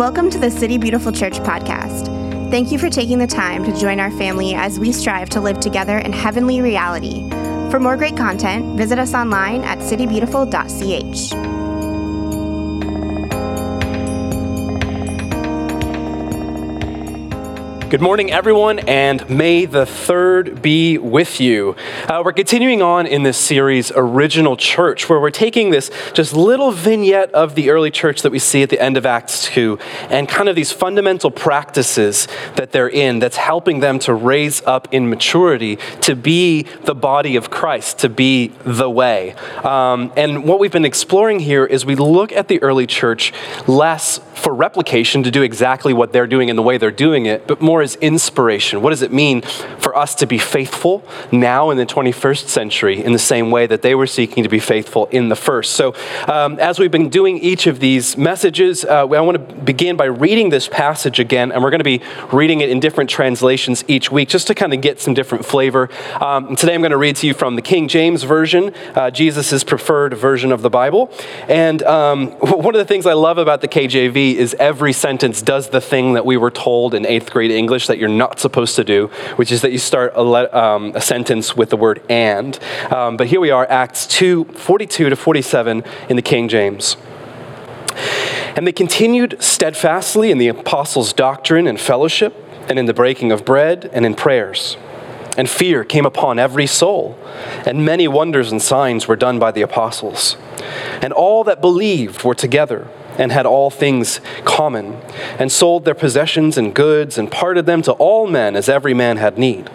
Welcome to the City Beautiful Church podcast. Thank you for taking the time to join our family as we strive to live together in heavenly reality. For more great content, visit us online at citybeautiful.ch. Good morning, everyone, and may the third be with you. Uh, we're continuing on in this series, Original Church, where we're taking this just little vignette of the early church that we see at the end of Acts 2 and kind of these fundamental practices that they're in that's helping them to raise up in maturity to be the body of Christ, to be the way. Um, and what we've been exploring here is we look at the early church less for replication to do exactly what they're doing in the way they're doing it, but more as inspiration. What does it mean for us to be faithful now in the 21st century in the same way that they were seeking to be faithful in the first? So, um, as we've been doing each of these messages, uh, I want to begin by reading this passage again, and we're going to be reading it in different translations each week just to kind of get some different flavor. Um, today I'm going to read to you from the King James Version, uh, Jesus' preferred version of the Bible. And um, one of the things I love about the KJV is every sentence does the thing that we were told in eighth grade English that you're not supposed to do, which is that you start a, um, a sentence with the word and. Um, but here we are, Acts 2 42 to 47 in the King James. And they continued steadfastly in the apostles' doctrine and fellowship, and in the breaking of bread, and in prayers. And fear came upon every soul, and many wonders and signs were done by the apostles. And all that believed were together and had all things common, and sold their possessions and goods, and parted them to all men as every man had need.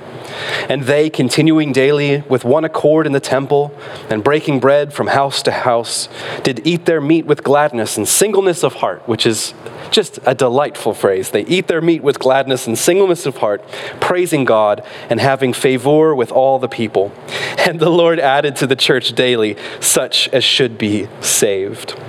And they, continuing daily with one accord in the temple, and breaking bread from house to house, did eat their meat with gladness and singleness of heart, which is just a delightful phrase. They eat their meat with gladness and singleness of heart, praising God and having favor with all the people. And the Lord added to the church daily such as should be saved.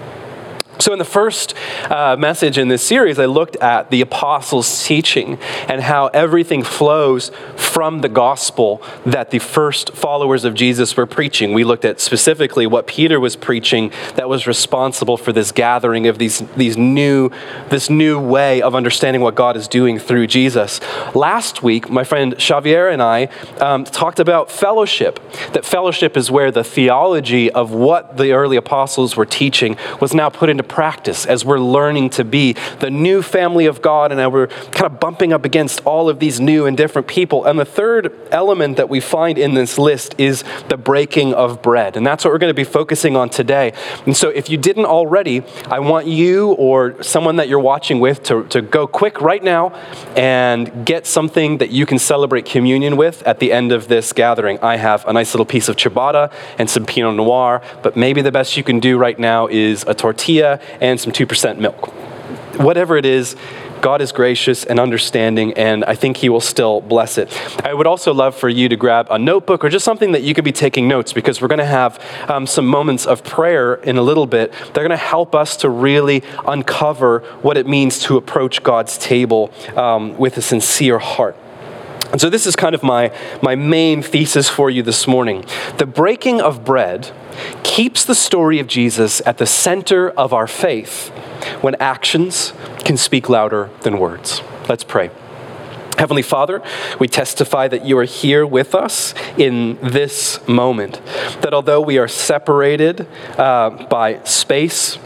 So, in the first uh, message in this series, I looked at the apostles' teaching and how everything flows from the gospel that the first followers of Jesus were preaching. We looked at specifically what Peter was preaching that was responsible for this gathering of these, these new, this new way of understanding what God is doing through Jesus. Last week, my friend Xavier and I um, talked about fellowship, that fellowship is where the theology of what the early apostles were teaching was now put into practice as we're learning to be the new family of God and we're kind of bumping up against all of these new and different people. And the third element that we find in this list is the breaking of bread. And that's what we're going to be focusing on today. And so if you didn't already, I want you or someone that you're watching with to, to go quick right now and get something that you can celebrate communion with at the end of this gathering. I have a nice little piece of ciabatta and some Pinot Noir, but maybe the best you can do right now is a tortilla and some 2% milk. Whatever it is, God is gracious and understanding, and I think He will still bless it. I would also love for you to grab a notebook or just something that you could be taking notes because we're going to have um, some moments of prayer in a little bit. They're going to help us to really uncover what it means to approach God's table um, with a sincere heart. And so, this is kind of my, my main thesis for you this morning. The breaking of bread keeps the story of Jesus at the center of our faith when actions can speak louder than words. Let's pray. Heavenly Father, we testify that you are here with us in this moment. That although we are separated uh, by space,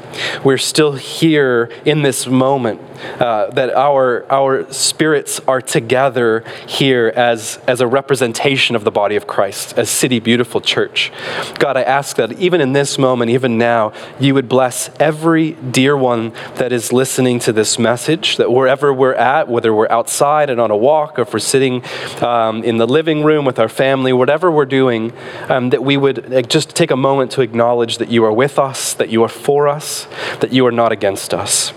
we're still here in this moment uh, that our, our spirits are together here as, as a representation of the body of Christ, as City Beautiful Church. God, I ask that even in this moment, even now, you would bless every dear one that is listening to this message, that wherever we're at, whether we're outside and on a walk, or if we're sitting um, in the living room with our family, whatever we're doing, um, that we would just take a moment to acknowledge that you are with us, that you are for us, that you are not against us.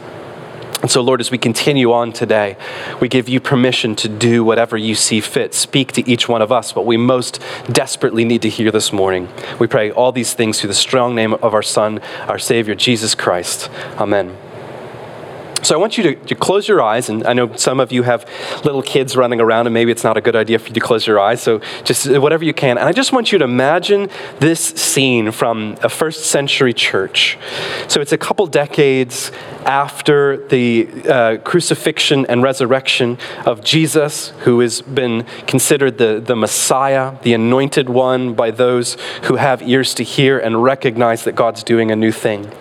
And so, Lord, as we continue on today, we give you permission to do whatever you see fit. Speak to each one of us what we most desperately need to hear this morning. We pray all these things through the strong name of our Son, our Savior, Jesus Christ. Amen. So I want you to, to, close your eyes, and I know some of you have little kids running around, and maybe it's not a good idea for you to close your eyes. So just whatever you can. And I just want you to imagine this scene from a first century church. So it's a couple decades after the uh, crucifixion and resurrection of Jesus, who has been considered the, the Messiah, the anointed one by those who have ears to hear and recognize that God's doing a new thing.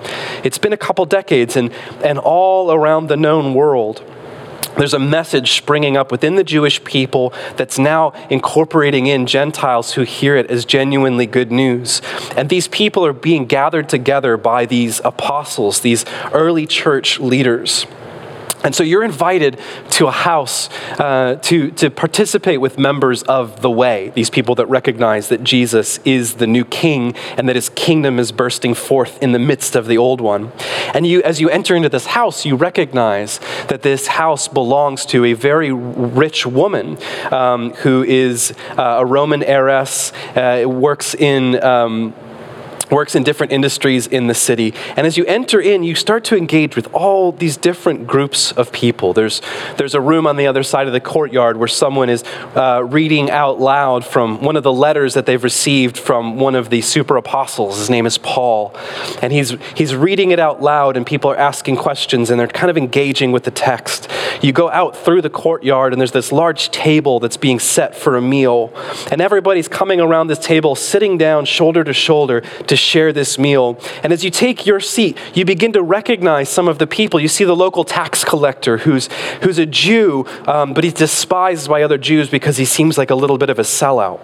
It's been a couple decades, and, and all around the known world, there's a message springing up within the Jewish people that's now incorporating in Gentiles who hear it as genuinely good news. And these people are being gathered together by these apostles, these early church leaders. And so you're invited to a house uh, to, to participate with members of the way, these people that recognize that Jesus is the new king and that his kingdom is bursting forth in the midst of the old one. And you, as you enter into this house, you recognize that this house belongs to a very rich woman um, who is uh, a Roman heiress, uh, works in. Um, works in different industries in the city. And as you enter in, you start to engage with all these different groups of people. There's, there's a room on the other side of the courtyard where someone is uh, reading out loud from one of the letters that they've received from one of the super apostles. His name is Paul. And he's, he's reading it out loud, and people are asking questions, and they're kind of engaging with the text. You go out through the courtyard, and there's this large table that's being set for a meal. And everybody's coming around this table, sitting down shoulder to shoulder to share this meal. And as you take your seat, you begin to recognize some of the people. You see the local tax collector who's, who's a Jew, um, but he's despised by other Jews because he seems like a little bit of a sellout.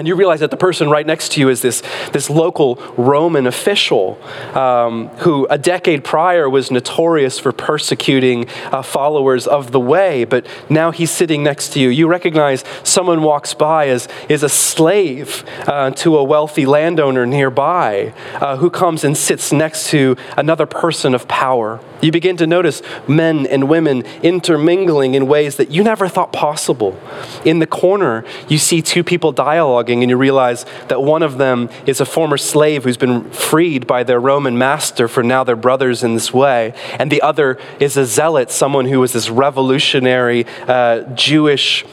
And you realize that the person right next to you is this, this local Roman official um, who a decade prior was notorious for persecuting uh, followers of the way, but now he's sitting next to you. You recognize someone walks by as is a slave uh, to a wealthy landowner nearby uh, who comes and sits next to another person of power. You begin to notice men and women intermingling in ways that you never thought possible. In the corner, you see two people dialoguing, and you realize that one of them is a former slave who's been freed by their Roman master for now they're brothers in this way, and the other is a zealot, someone who was this revolutionary uh, Jewish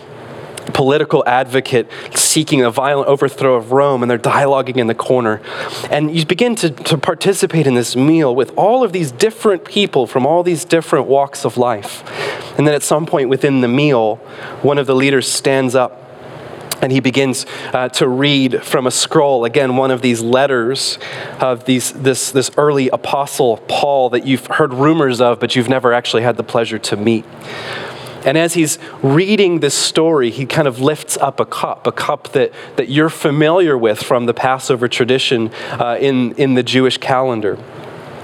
political advocate seeking a violent overthrow of Rome, and they're dialoguing in the corner. And you begin to, to participate in this meal with all of these different people from all these different walks of life. And then at some point within the meal, one of the leaders stands up and he begins uh, to read from a scroll again one of these letters of these, this, this early apostle paul that you've heard rumors of but you've never actually had the pleasure to meet and as he's reading this story, he kind of lifts up a cup, a cup that, that you're familiar with from the Passover tradition uh, in, in the Jewish calendar.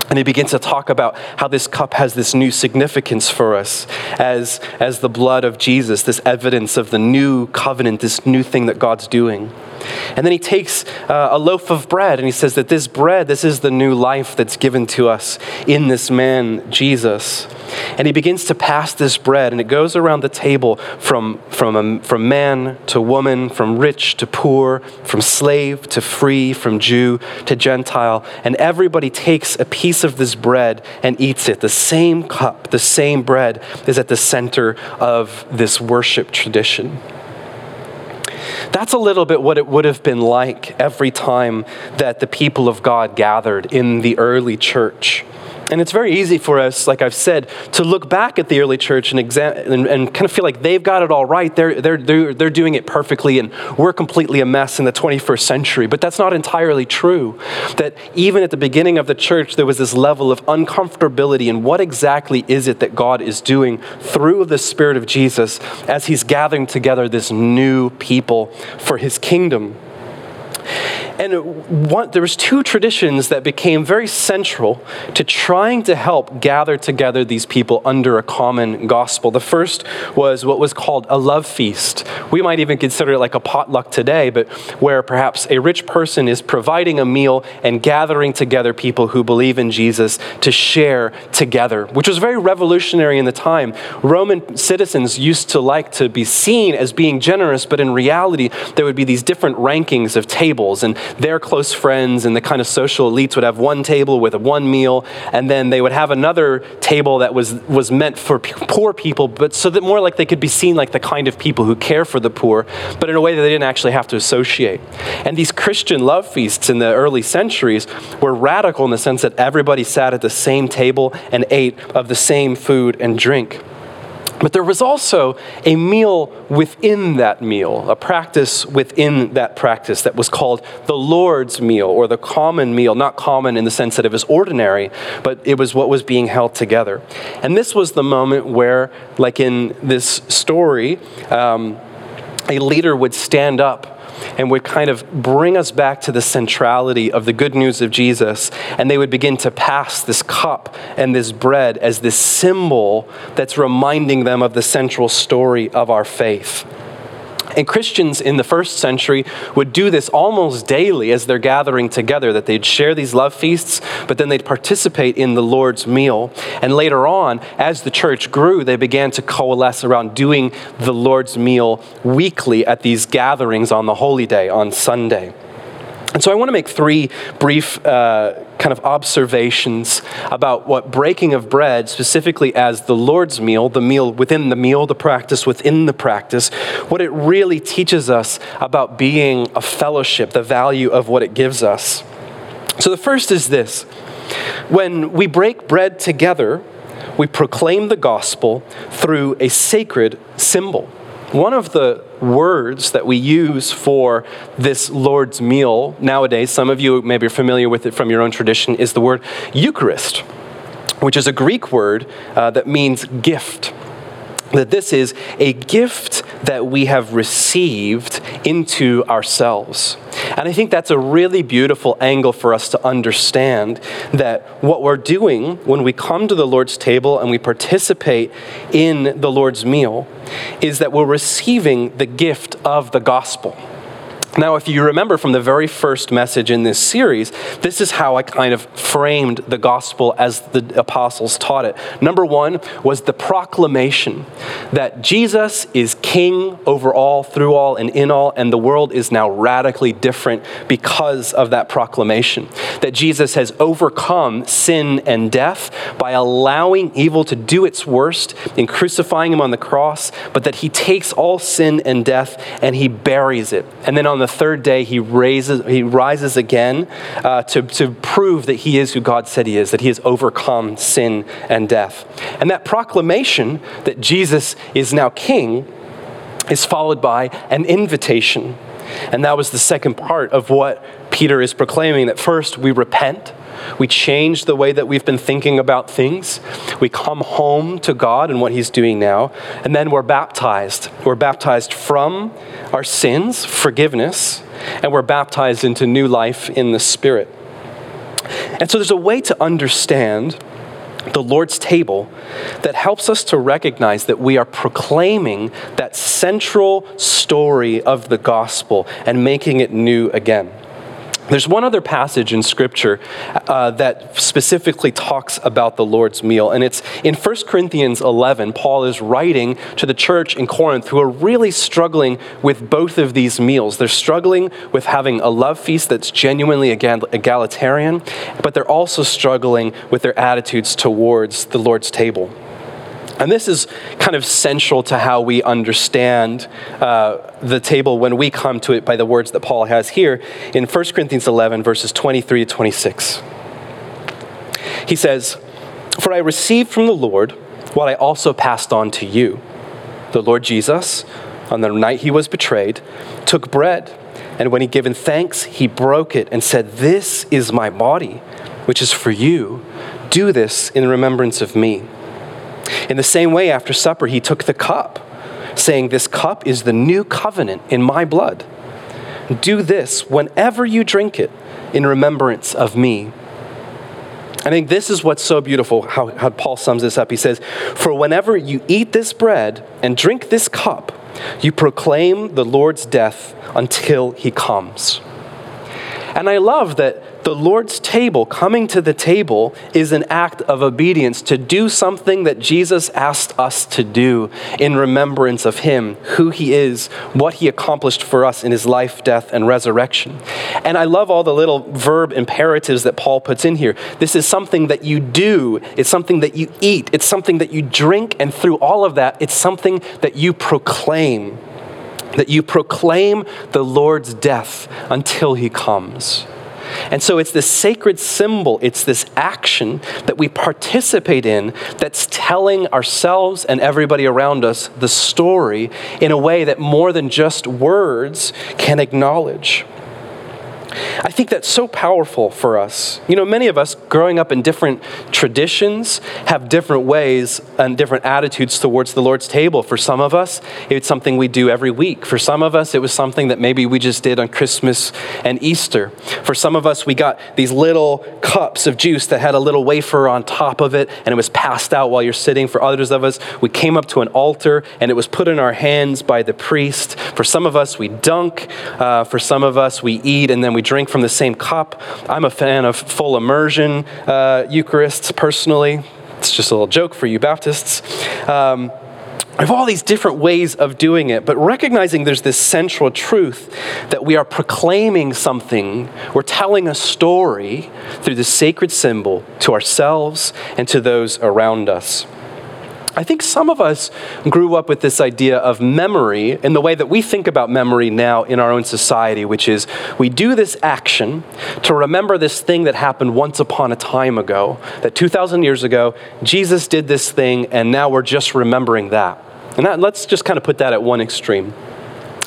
And he begins to talk about how this cup has this new significance for us as, as the blood of Jesus, this evidence of the new covenant, this new thing that God's doing. And then he takes uh, a loaf of bread and he says that this bread, this is the new life that's given to us in this man, Jesus. And he begins to pass this bread, and it goes around the table from, from, a, from man to woman, from rich to poor, from slave to free, from Jew to Gentile. And everybody takes a piece of this bread and eats it. The same cup, the same bread is at the center of this worship tradition. That's a little bit what it would have been like every time that the people of God gathered in the early church. And it's very easy for us, like I've said, to look back at the early church and, exam- and, and, kind of feel like they've got it all right. They're, they're, they're, they're doing it perfectly, and we're completely a mess in the 21st century. But that's not entirely true. That even at the beginning of the church, there was this level of uncomfortability and what exactly is it that God is doing through the Spirit of Jesus as He's gathering together this new people for His kingdom. And one, there was two traditions that became very central to trying to help gather together these people under a common gospel. The first was what was called a love feast. We might even consider it like a potluck today, but where perhaps a rich person is providing a meal and gathering together people who believe in Jesus to share together, which was very revolutionary in the time. Roman citizens used to like to be seen as being generous, but in reality, there would be these different rankings of tables, and their close friends and the kind of social elites would have one table with one meal, and then they would have another table that was, was meant for poor people, but so that more like they could be seen like the kind of people who care for the poor, but in a way that they didn't actually have to associate. And these Christian love feasts in the early centuries were radical in the sense that everybody sat at the same table and ate of the same food and drink. But there was also a meal within that meal, a practice within that practice that was called the Lord's meal or the common meal. Not common in the sense that it was ordinary, but it was what was being held together. And this was the moment where, like in this story, um, a leader would stand up and would kind of bring us back to the centrality of the good news of Jesus. And they would begin to pass this cup and this bread as this symbol that's reminding them of the central story of our faith. And Christians in the first century would do this almost daily as they're gathering together, that they'd share these love feasts, but then they'd participate in the Lord's meal. And later on, as the church grew, they began to coalesce around doing the Lord's meal weekly at these gatherings on the holy day, on Sunday. And so I want to make three brief uh, kind of observations about what breaking of bread, specifically as the Lord's meal, the meal within the meal, the practice within the practice, what it really teaches us about being a fellowship, the value of what it gives us. So the first is this when we break bread together, we proclaim the gospel through a sacred symbol. One of the words that we use for this Lord's meal nowadays, some of you may be familiar with it from your own tradition, is the word Eucharist, which is a Greek word uh, that means gift that this is a gift that we have received into ourselves. And I think that's a really beautiful angle for us to understand that what we're doing when we come to the Lord's table and we participate in the Lord's meal is that we're receiving the gift of the gospel. Now, if you remember from the very first message in this series, this is how I kind of framed the gospel as the apostles taught it. Number one was the proclamation that Jesus is king over all, through all, and in all, and the world is now radically different because of that proclamation. That Jesus has overcome sin and death by allowing evil to do its worst in crucifying him on the cross, but that he takes all sin and death and he buries it. And then on the third day, he, raises, he rises again uh, to, to prove that he is who God said he is, that he has overcome sin and death. And that proclamation that Jesus is now king is followed by an invitation. And that was the second part of what Peter is proclaiming that first we repent we change the way that we've been thinking about things. We come home to God and what He's doing now. And then we're baptized. We're baptized from our sins, forgiveness, and we're baptized into new life in the Spirit. And so there's a way to understand the Lord's table that helps us to recognize that we are proclaiming that central story of the gospel and making it new again. There's one other passage in Scripture uh, that specifically talks about the Lord's meal, and it's in 1 Corinthians 11. Paul is writing to the church in Corinth who are really struggling with both of these meals. They're struggling with having a love feast that's genuinely egalitarian, but they're also struggling with their attitudes towards the Lord's table. And this is kind of central to how we understand uh, the table when we come to it by the words that Paul has here in 1 Corinthians 11, verses 23 to 26. He says, For I received from the Lord what I also passed on to you. The Lord Jesus, on the night he was betrayed, took bread, and when he given thanks, he broke it and said, This is my body, which is for you. Do this in remembrance of me. In the same way, after supper, he took the cup, saying, This cup is the new covenant in my blood. Do this whenever you drink it in remembrance of me. I think this is what's so beautiful, how, how Paul sums this up. He says, For whenever you eat this bread and drink this cup, you proclaim the Lord's death until he comes. And I love that the Lord's table, coming to the table, is an act of obedience to do something that Jesus asked us to do in remembrance of Him, who He is, what He accomplished for us in His life, death, and resurrection. And I love all the little verb imperatives that Paul puts in here. This is something that you do, it's something that you eat, it's something that you drink, and through all of that, it's something that you proclaim. That you proclaim the Lord's death until He comes. And so it's this sacred symbol, it's this action that we participate in that's telling ourselves and everybody around us the story in a way that more than just words can acknowledge. I think that's so powerful for us. You know, many of us growing up in different traditions have different ways and different attitudes towards the Lord's table. For some of us, it's something we do every week. For some of us, it was something that maybe we just did on Christmas and Easter. For some of us, we got these little cups of juice that had a little wafer on top of it and it was passed out while you're sitting. For others of us, we came up to an altar and it was put in our hands by the priest. For some of us, we dunk. Uh, for some of us, we eat and then we drink from the same cup. I'm a fan of full immersion uh, Eucharists personally. It's just a little joke for you Baptists. Um, I have all these different ways of doing it, but recognizing there's this central truth that we are proclaiming something, we're telling a story through the sacred symbol to ourselves and to those around us. I think some of us grew up with this idea of memory in the way that we think about memory now in our own society, which is we do this action to remember this thing that happened once upon a time ago, that 2,000 years ago, Jesus did this thing, and now we're just remembering that. And that, let's just kind of put that at one extreme.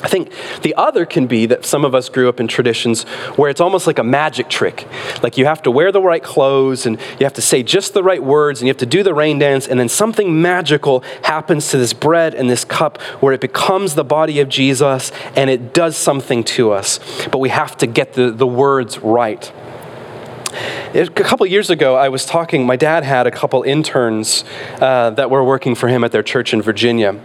I think the other can be that some of us grew up in traditions where it's almost like a magic trick. Like you have to wear the right clothes and you have to say just the right words and you have to do the rain dance, and then something magical happens to this bread and this cup where it becomes the body of Jesus and it does something to us. But we have to get the, the words right. A couple years ago, I was talking, my dad had a couple interns uh, that were working for him at their church in Virginia.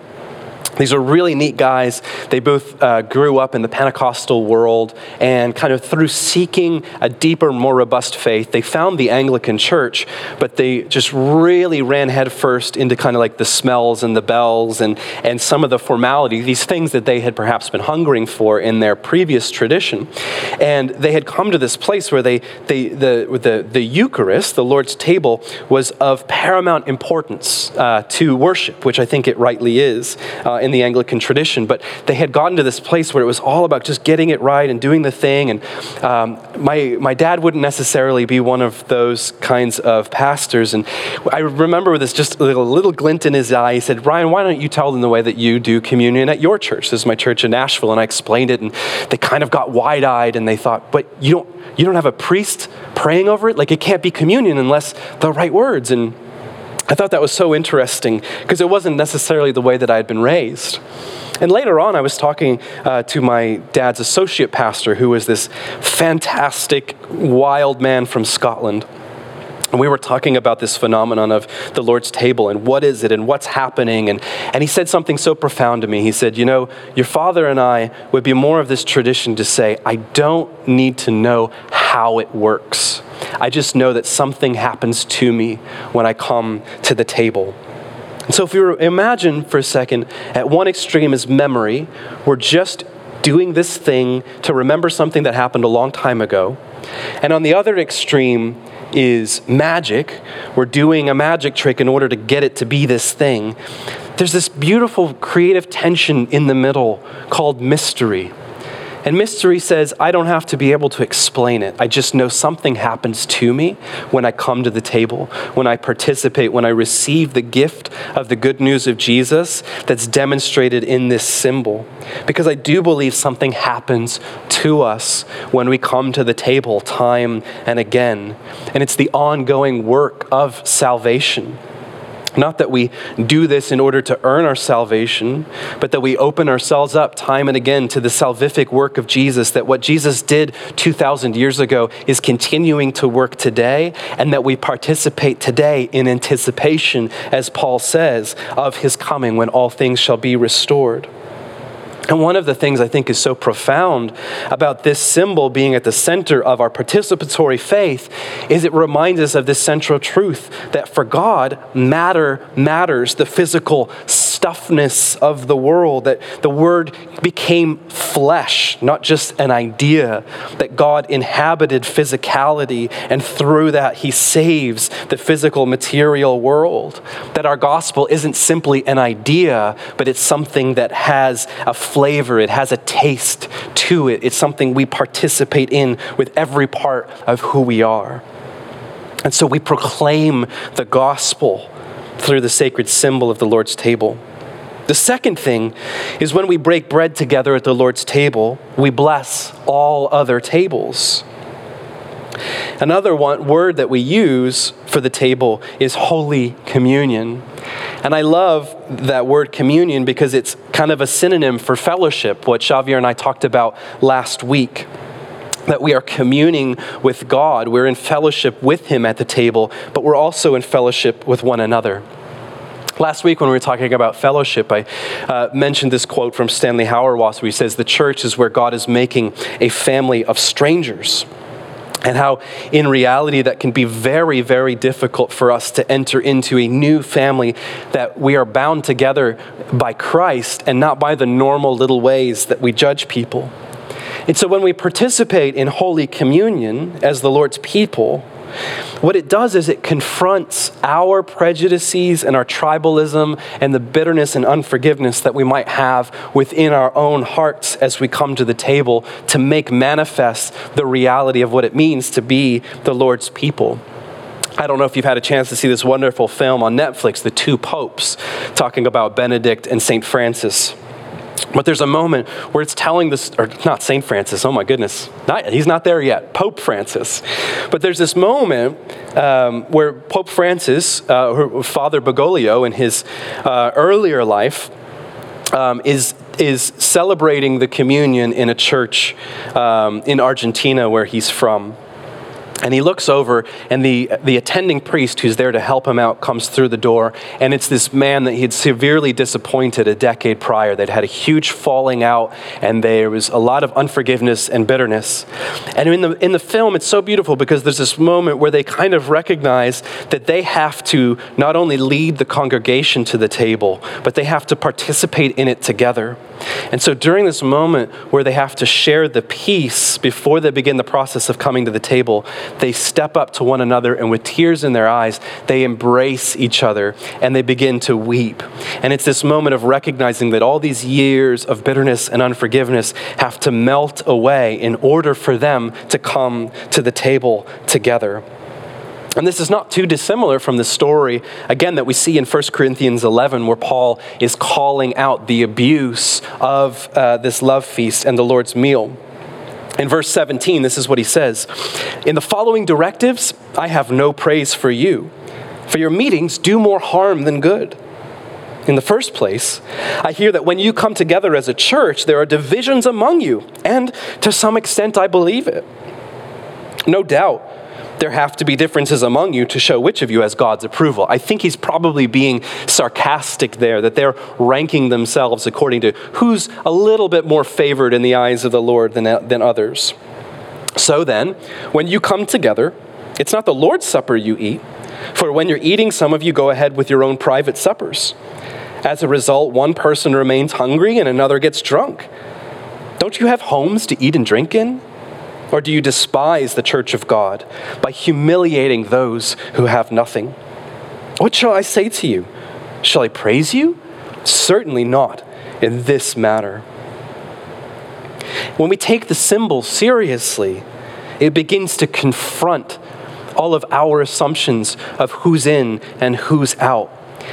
These are really neat guys. They both uh, grew up in the Pentecostal world, and kind of through seeking a deeper, more robust faith, they found the Anglican church, but they just really ran headfirst into kind of like the smells and the bells and, and some of the formality, these things that they had perhaps been hungering for in their previous tradition. And they had come to this place where they, they the, the, the Eucharist, the Lord's table, was of paramount importance uh, to worship, which I think it rightly is. Uh, in the Anglican tradition, but they had gotten to this place where it was all about just getting it right and doing the thing. And um, my, my dad wouldn't necessarily be one of those kinds of pastors. And I remember with this just a little, little glint in his eye, he said, Ryan, why don't you tell them the way that you do communion at your church? This is my church in Nashville. And I explained it, and they kind of got wide eyed and they thought, but you don't, you don't have a priest praying over it? Like it can't be communion unless the right words. And I thought that was so interesting because it wasn't necessarily the way that I had been raised. And later on, I was talking uh, to my dad's associate pastor, who was this fantastic, wild man from Scotland. And we were talking about this phenomenon of the Lord's table and what is it and what's happening. And, and he said something so profound to me. He said, You know, your father and I would be more of this tradition to say, I don't need to know how it works. I just know that something happens to me when I come to the table. And so, if you imagine for a second, at one extreme is memory, we're just doing this thing to remember something that happened a long time ago. And on the other extreme is magic. We're doing a magic trick in order to get it to be this thing. There's this beautiful creative tension in the middle called mystery. And mystery says, I don't have to be able to explain it. I just know something happens to me when I come to the table, when I participate, when I receive the gift of the good news of Jesus that's demonstrated in this symbol. Because I do believe something happens to us when we come to the table time and again. And it's the ongoing work of salvation. Not that we do this in order to earn our salvation, but that we open ourselves up time and again to the salvific work of Jesus, that what Jesus did 2,000 years ago is continuing to work today, and that we participate today in anticipation, as Paul says, of his coming when all things shall be restored. And one of the things I think is so profound about this symbol being at the center of our participatory faith is it reminds us of this central truth that for God, matter matters, the physical stuffness of the world, that the Word became flesh, not just an idea, that God inhabited physicality, and through that, He saves the physical material world. That our gospel isn't simply an idea, but it's something that has a flavor, it has a taste to it. It's something we participate in with every part of who we are. And so we proclaim the gospel through the sacred symbol of the Lord's table. The second thing is when we break bread together at the Lord's table, we bless all other tables. Another one, word that we use for the table is Holy Communion. And I love that word communion because it's kind of a synonym for fellowship, what Xavier and I talked about last week. That we are communing with God, we're in fellowship with Him at the table, but we're also in fellowship with one another. Last week, when we were talking about fellowship, I uh, mentioned this quote from Stanley Hauerwas where he says, The church is where God is making a family of strangers and how in reality that can be very very difficult for us to enter into a new family that we are bound together by christ and not by the normal little ways that we judge people. And so when we participate in holy communion as the lord's people what it does is it confronts our prejudices and our tribalism and the bitterness and unforgiveness that we might have within our own hearts as we come to the table to make manifest the reality of what it means to be the Lord's people. I don't know if you've had a chance to see this wonderful film on Netflix, The Two Popes, talking about Benedict and St. Francis. But there's a moment where it's telling this, or not St. Francis, oh my goodness, not, he's not there yet, Pope Francis. But there's this moment um, where Pope Francis, uh, Father Bergoglio, in his uh, earlier life, um, is is celebrating the communion in a church um, in Argentina where he's from. And he looks over, and the, the attending priest who's there to help him out comes through the door. And it's this man that he had severely disappointed a decade prior. They'd had a huge falling out, and there was a lot of unforgiveness and bitterness. And in the, in the film, it's so beautiful because there's this moment where they kind of recognize that they have to not only lead the congregation to the table, but they have to participate in it together. And so during this moment where they have to share the peace before they begin the process of coming to the table, they step up to one another and with tears in their eyes, they embrace each other and they begin to weep. And it's this moment of recognizing that all these years of bitterness and unforgiveness have to melt away in order for them to come to the table together. And this is not too dissimilar from the story, again, that we see in 1 Corinthians 11, where Paul is calling out the abuse of uh, this love feast and the Lord's meal. In verse 17, this is what he says In the following directives, I have no praise for you, for your meetings do more harm than good. In the first place, I hear that when you come together as a church, there are divisions among you, and to some extent, I believe it. No doubt there have to be differences among you to show which of you has God's approval. I think he's probably being sarcastic there, that they're ranking themselves according to who's a little bit more favored in the eyes of the Lord than, than others. So then, when you come together, it's not the Lord's supper you eat, for when you're eating, some of you go ahead with your own private suppers. As a result, one person remains hungry and another gets drunk. Don't you have homes to eat and drink in? Or do you despise the church of God by humiliating those who have nothing? What shall I say to you? Shall I praise you? Certainly not in this matter. When we take the symbol seriously, it begins to confront all of our assumptions of who's in and who's out.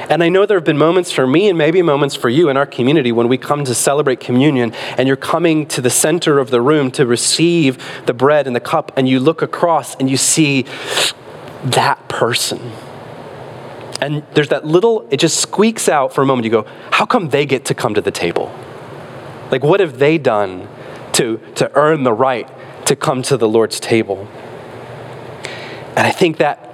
And I know there have been moments for me and maybe moments for you in our community when we come to celebrate communion and you're coming to the center of the room to receive the bread and the cup and you look across and you see that person. And there's that little, it just squeaks out for a moment. You go, how come they get to come to the table? Like, what have they done to, to earn the right to come to the Lord's table? And I think that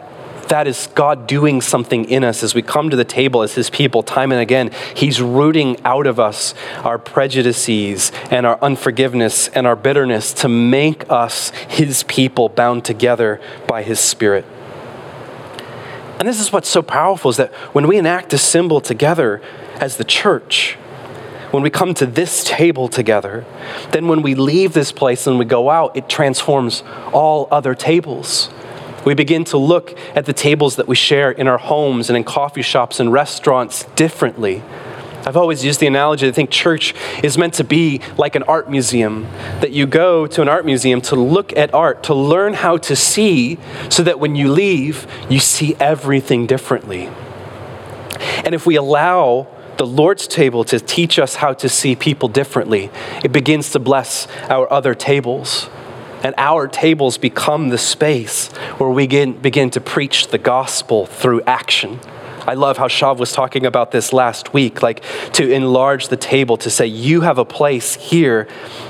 that is God doing something in us as we come to the table as His people time and again. He's rooting out of us our prejudices and our unforgiveness and our bitterness to make us His people bound together by His Spirit. And this is what's so powerful is that when we enact a symbol together as the church, when we come to this table together, then when we leave this place and we go out, it transforms all other tables. We begin to look at the tables that we share in our homes and in coffee shops and restaurants differently. I've always used the analogy I think church is meant to be like an art museum, that you go to an art museum to look at art, to learn how to see, so that when you leave, you see everything differently. And if we allow the Lord's table to teach us how to see people differently, it begins to bless our other tables. And our tables become the space where we begin, to preach the gospel through action. I love how Shav was talking about this last week, like to enlarge the table, to say, You have a place here,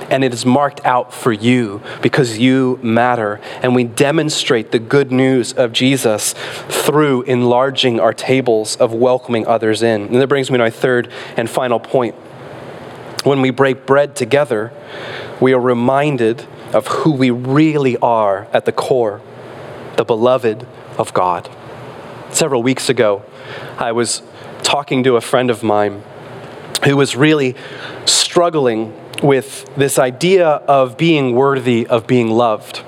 and it is marked out for you because you matter. And we demonstrate the good news of Jesus through enlarging our tables of welcoming others in. And that brings me to my third and final point. When we break bread together, we are reminded of who we really are at the core the beloved of God. Several weeks ago, I was talking to a friend of mine who was really struggling with this idea of being worthy of being loved.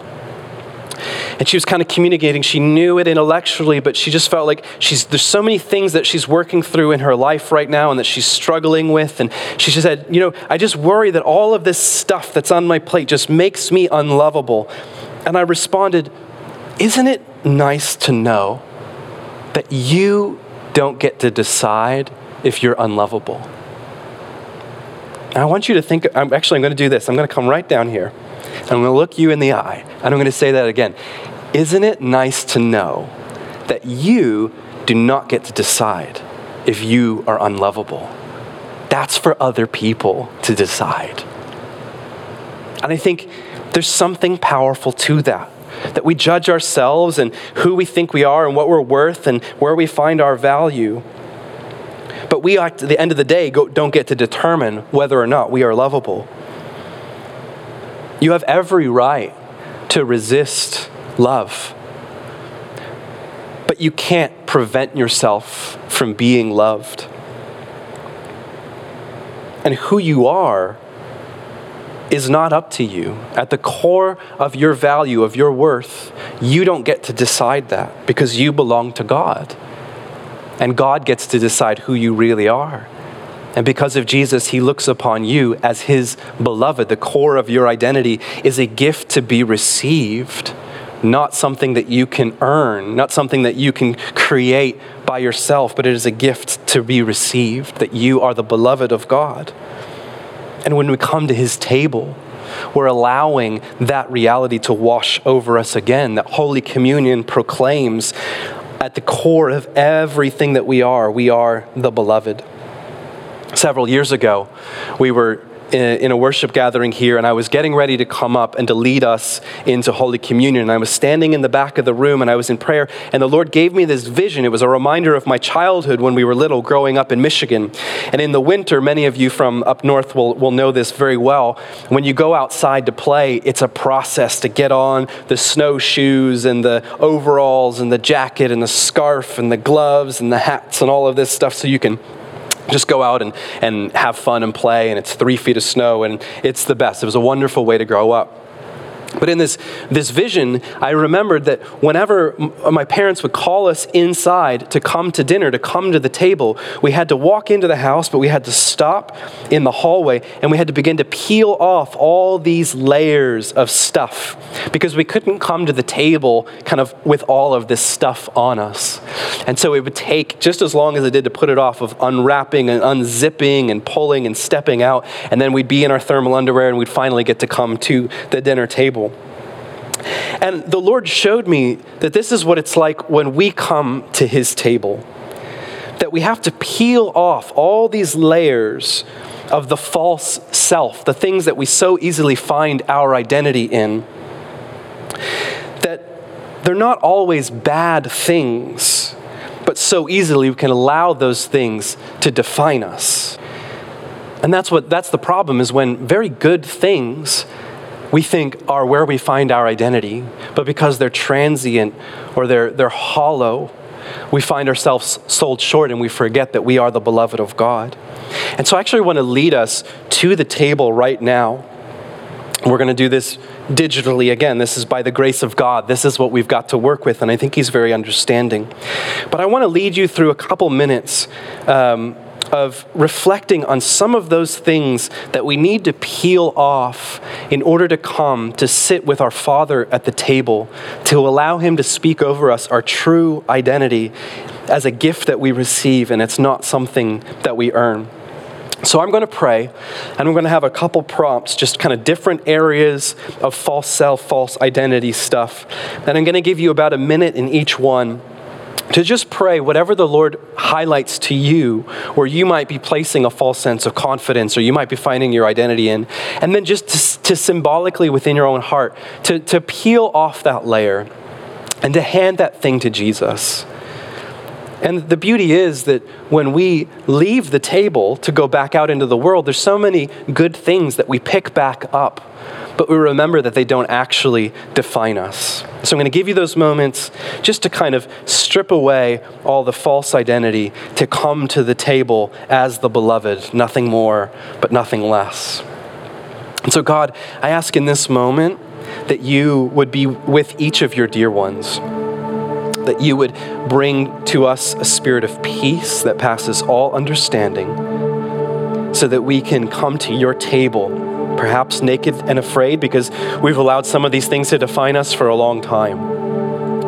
And she was kind of communicating. She knew it intellectually, but she just felt like she's, there's so many things that she's working through in her life right now and that she's struggling with. And she just said, You know, I just worry that all of this stuff that's on my plate just makes me unlovable. And I responded, Isn't it nice to know that you don't get to decide if you're unlovable. And I want you to think, I'm actually, I'm going to do this. I'm going to come right down here. I'm going to look you in the eye. And I'm going to say that again. Isn't it nice to know that you do not get to decide if you are unlovable? That's for other people to decide. And I think there's something powerful to that that we judge ourselves and who we think we are and what we're worth and where we find our value. But we, at the end of the day, don't get to determine whether or not we are lovable. You have every right to resist love, but you can't prevent yourself from being loved. And who you are is not up to you. At the core of your value, of your worth, you don't get to decide that because you belong to God. And God gets to decide who you really are. And because of Jesus, he looks upon you as his beloved. The core of your identity is a gift to be received, not something that you can earn, not something that you can create by yourself, but it is a gift to be received, that you are the beloved of God. And when we come to his table, we're allowing that reality to wash over us again. That Holy Communion proclaims at the core of everything that we are, we are the beloved. Several years ago, we were in a worship gathering here, and I was getting ready to come up and to lead us into Holy Communion. And I was standing in the back of the room and I was in prayer, and the Lord gave me this vision. It was a reminder of my childhood when we were little, growing up in Michigan. And in the winter, many of you from up north will, will know this very well. When you go outside to play, it's a process to get on the snowshoes and the overalls and the jacket and the scarf and the gloves and the hats and all of this stuff so you can just go out and, and have fun and play, and it's three feet of snow, and it's the best. It was a wonderful way to grow up. But in this, this vision, I remembered that whenever uh, my parents would call us inside to come to dinner, to come to the table, we had to walk into the house, but we had to stop in the hallway and we had to begin to peel off all these layers of stuff because we couldn't come to the table kind of with all of this stuff on us. And so it would take just as long as it did to put it off of unwrapping and unzipping and pulling and stepping out. And then we'd be in our thermal underwear and we'd finally get to come to the dinner table. And the Lord showed me that this is what it's like when we come to His table. That we have to peel off all these layers of the false self, the things that we so easily find our identity in. That they're not always bad things, but so easily we can allow those things to define us. And that's what that's the problem is when very good things we think are where we find our identity, but because they're transient or they're, they're hollow, we find ourselves sold short and we forget that we are the beloved of God. And so I actually want to lead us to the table right now. We're going to do this digitally again. This is by the grace of God. This is what we've got to work with, and I think He's very understanding. But I want to lead you through a couple minutes. Um, of reflecting on some of those things that we need to peel off in order to come to sit with our Father at the table, to allow Him to speak over us our true identity as a gift that we receive, and it's not something that we earn. So I'm going to pray, and I'm going to have a couple prompts, just kind of different areas of false self, false identity stuff. And I'm going to give you about a minute in each one to just pray whatever the Lord highlights to you, where you might be placing a false sense of confidence or you might be finding your identity in, and then just to, to symbolically within your own heart, to, to peel off that layer and to hand that thing to Jesus. And the beauty is that when we leave the table to go back out into the world, there's so many good things that we pick back up but we remember that they don't actually define us. So I'm going to give you those moments just to kind of strip away all the false identity, to come to the table as the beloved, nothing more, but nothing less. And so, God, I ask in this moment that you would be with each of your dear ones that you would bring to us a spirit of peace that passes all understanding, so that we can come to your table perhaps naked and afraid because we've allowed some of these things to define us for a long time.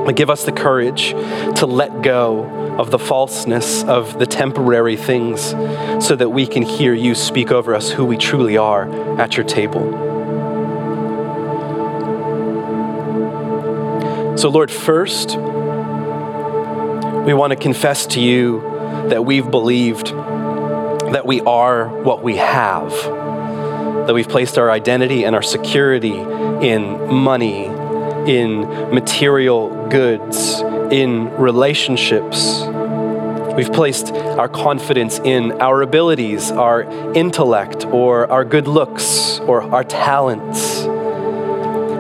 But give us the courage to let go of the falseness of the temporary things so that we can hear you speak over us who we truly are at your table. So, Lord, first, we want to confess to you that we've believed that we are what we have that we've placed our identity and our security in money, in material goods, in relationships. We've placed our confidence in our abilities, our intellect, or our good looks, or our talents.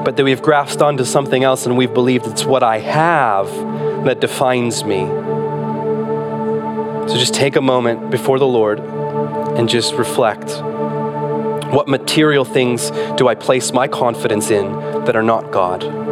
But that we've grasped onto something else and we've believed it's what I have that defines me. So just take a moment before the Lord and just reflect. What material things do I place my confidence in that are not God?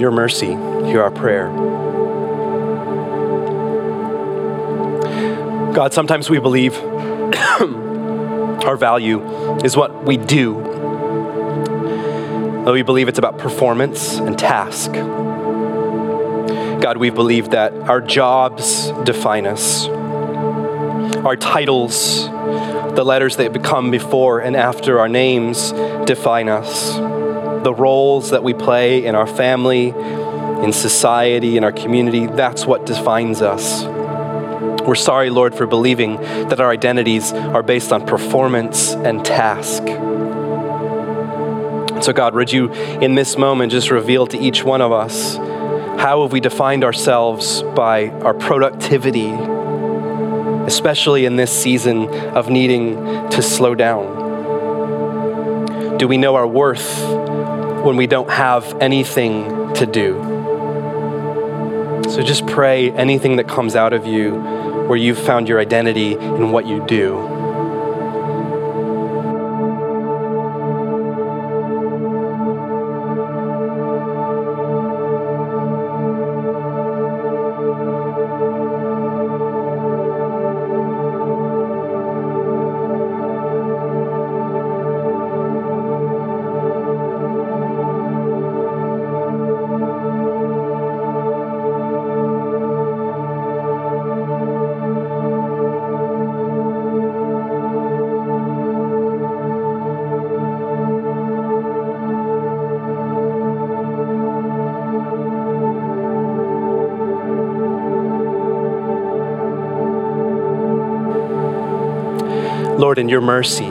Your mercy, hear our prayer. God, sometimes we believe our value is what we do. Though we believe it's about performance and task. God, we believe that our jobs define us, our titles, the letters that become before and after our names define us the roles that we play in our family, in society, in our community, that's what defines us. We're sorry, Lord, for believing that our identities are based on performance and task. So, God, would you in this moment just reveal to each one of us how have we defined ourselves by our productivity, especially in this season of needing to slow down? Do we know our worth when we don't have anything to do. So just pray anything that comes out of you where you've found your identity in what you do. Lord, in your mercy,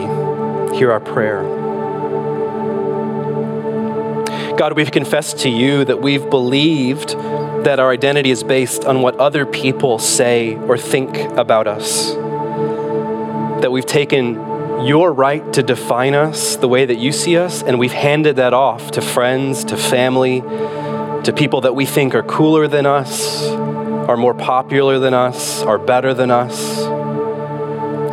hear our prayer. God, we've confessed to you that we've believed that our identity is based on what other people say or think about us. That we've taken your right to define us the way that you see us, and we've handed that off to friends, to family, to people that we think are cooler than us, are more popular than us, are better than us.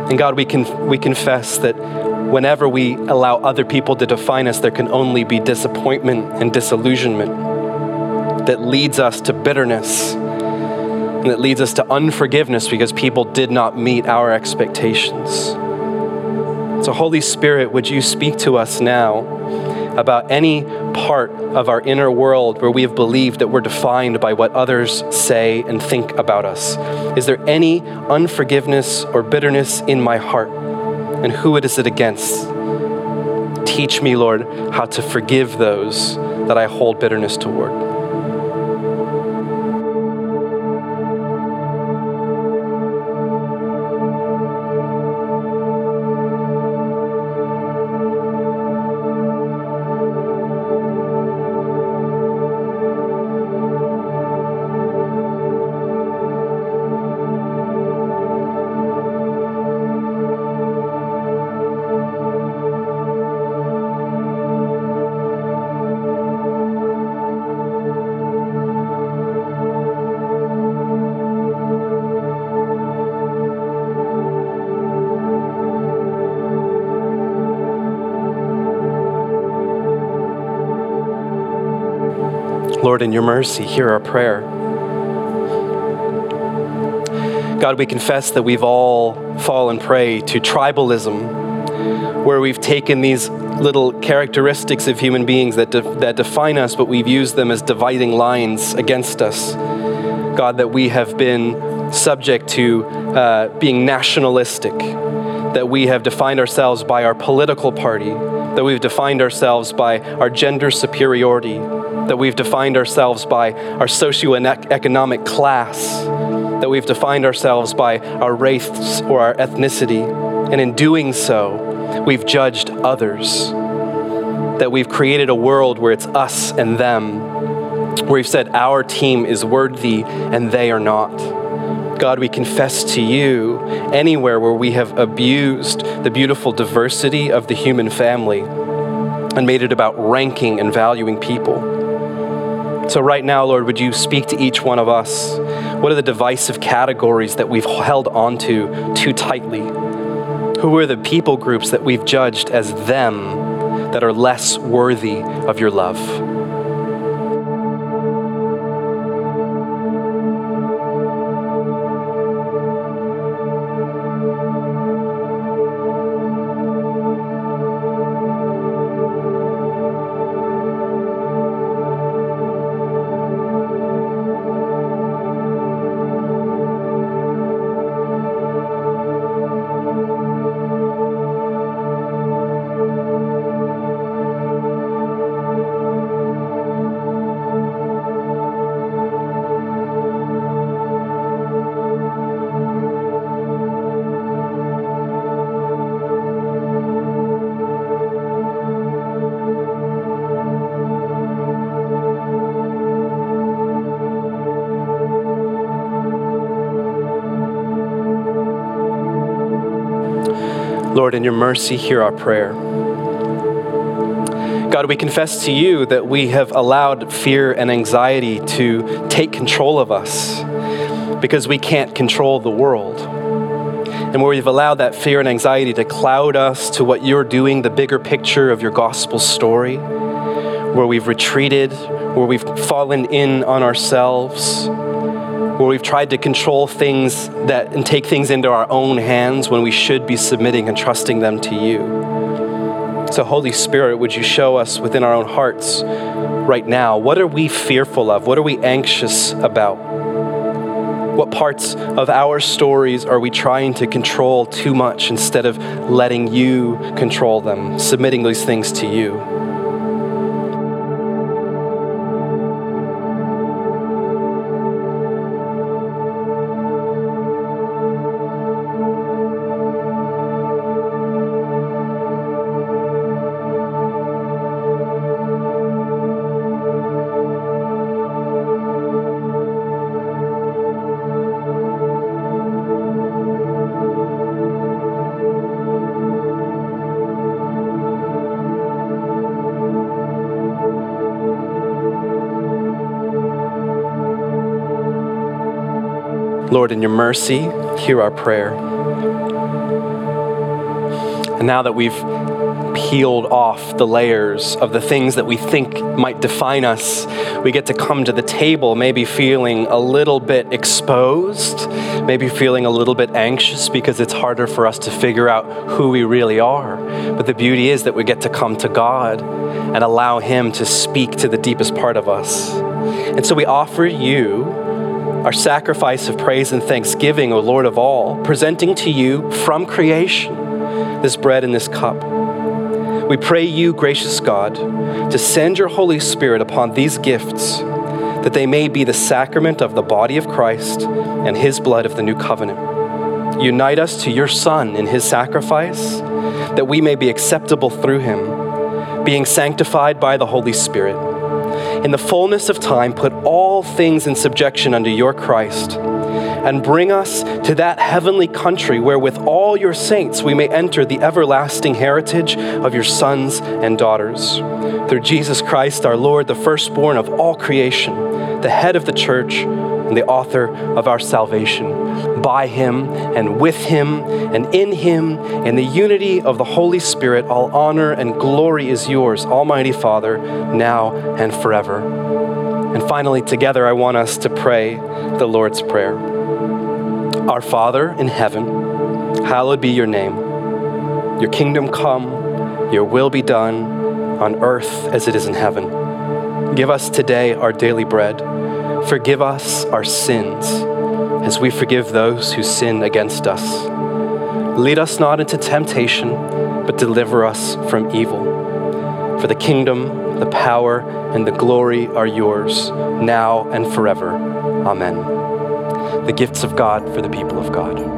And God, we, can, we confess that whenever we allow other people to define us, there can only be disappointment and disillusionment that leads us to bitterness and that leads us to unforgiveness because people did not meet our expectations. So, Holy Spirit, would you speak to us now about any part of our inner world where we have believed that we're defined by what others say and think about us? Is there any unforgiveness or bitterness in my heart? And who is it against? Teach me, Lord, how to forgive those that I hold bitterness toward. Lord, in your mercy, hear our prayer. God, we confess that we've all fallen prey to tribalism, where we've taken these little characteristics of human beings that, de- that define us, but we've used them as dividing lines against us. God, that we have been subject to uh, being nationalistic, that we have defined ourselves by our political party, that we've defined ourselves by our gender superiority, that we've defined ourselves by our socioeconomic class, that we've defined ourselves by our race or our ethnicity. And in doing so, we've judged others. That we've created a world where it's us and them, where we've said our team is worthy and they are not. God, we confess to you anywhere where we have abused the beautiful diversity of the human family and made it about ranking and valuing people. So, right now, Lord, would you speak to each one of us? What are the divisive categories that we've held onto too tightly? Who are the people groups that we've judged as them that are less worthy of your love? Lord, in your mercy, hear our prayer. God, we confess to you that we have allowed fear and anxiety to take control of us because we can't control the world. And where we've allowed that fear and anxiety to cloud us to what you're doing, the bigger picture of your gospel story, where we've retreated, where we've fallen in on ourselves where we've tried to control things that and take things into our own hands when we should be submitting and trusting them to you. So, Holy Spirit, would you show us within our own hearts right now what are we fearful of? What are we anxious about? What parts of our stories are we trying to control too much instead of letting you control them, submitting these things to you? Lord, in your mercy, hear our prayer. And now that we've peeled off the layers of the things that we think might define us, we get to come to the table maybe feeling a little bit exposed, maybe feeling a little bit anxious because it's harder for us to figure out who we really are. But the beauty is that we get to come to God and allow Him to speak to the deepest part of us. And so we offer you our sacrifice of praise and thanksgiving, O Lord of all, presenting to you from creation this bread and this cup. We pray you, gracious God, to send your Holy Spirit upon these gifts, that they may be the sacrament of the body of Christ and his blood of the new covenant. Unite us to your Son in his sacrifice, that we may be acceptable through him, being sanctified by the Holy Spirit. In the fullness of time, put all things in subjection under your Christ and bring us to that heavenly country where, with all your saints, we may enter the everlasting heritage of your sons and daughters. Through Jesus Christ, our Lord, the firstborn of all creation, the head of the church, and the author of our salvation. By him and with him and in him, in the unity of the Holy Spirit, all honor and glory is yours, Almighty Father, now and forever. And finally, together, I want us to pray the Lord's Prayer. Our Father in heaven, hallowed be your name. Your kingdom come, your will be done on earth as it is in heaven. Give us today our daily bread. Forgive us our sins as we forgive those who sin against us. Lead us not into temptation, but deliver us from evil. For the kingdom, the power, and the glory are yours, now and forever. Amen the gifts of God for the people of God.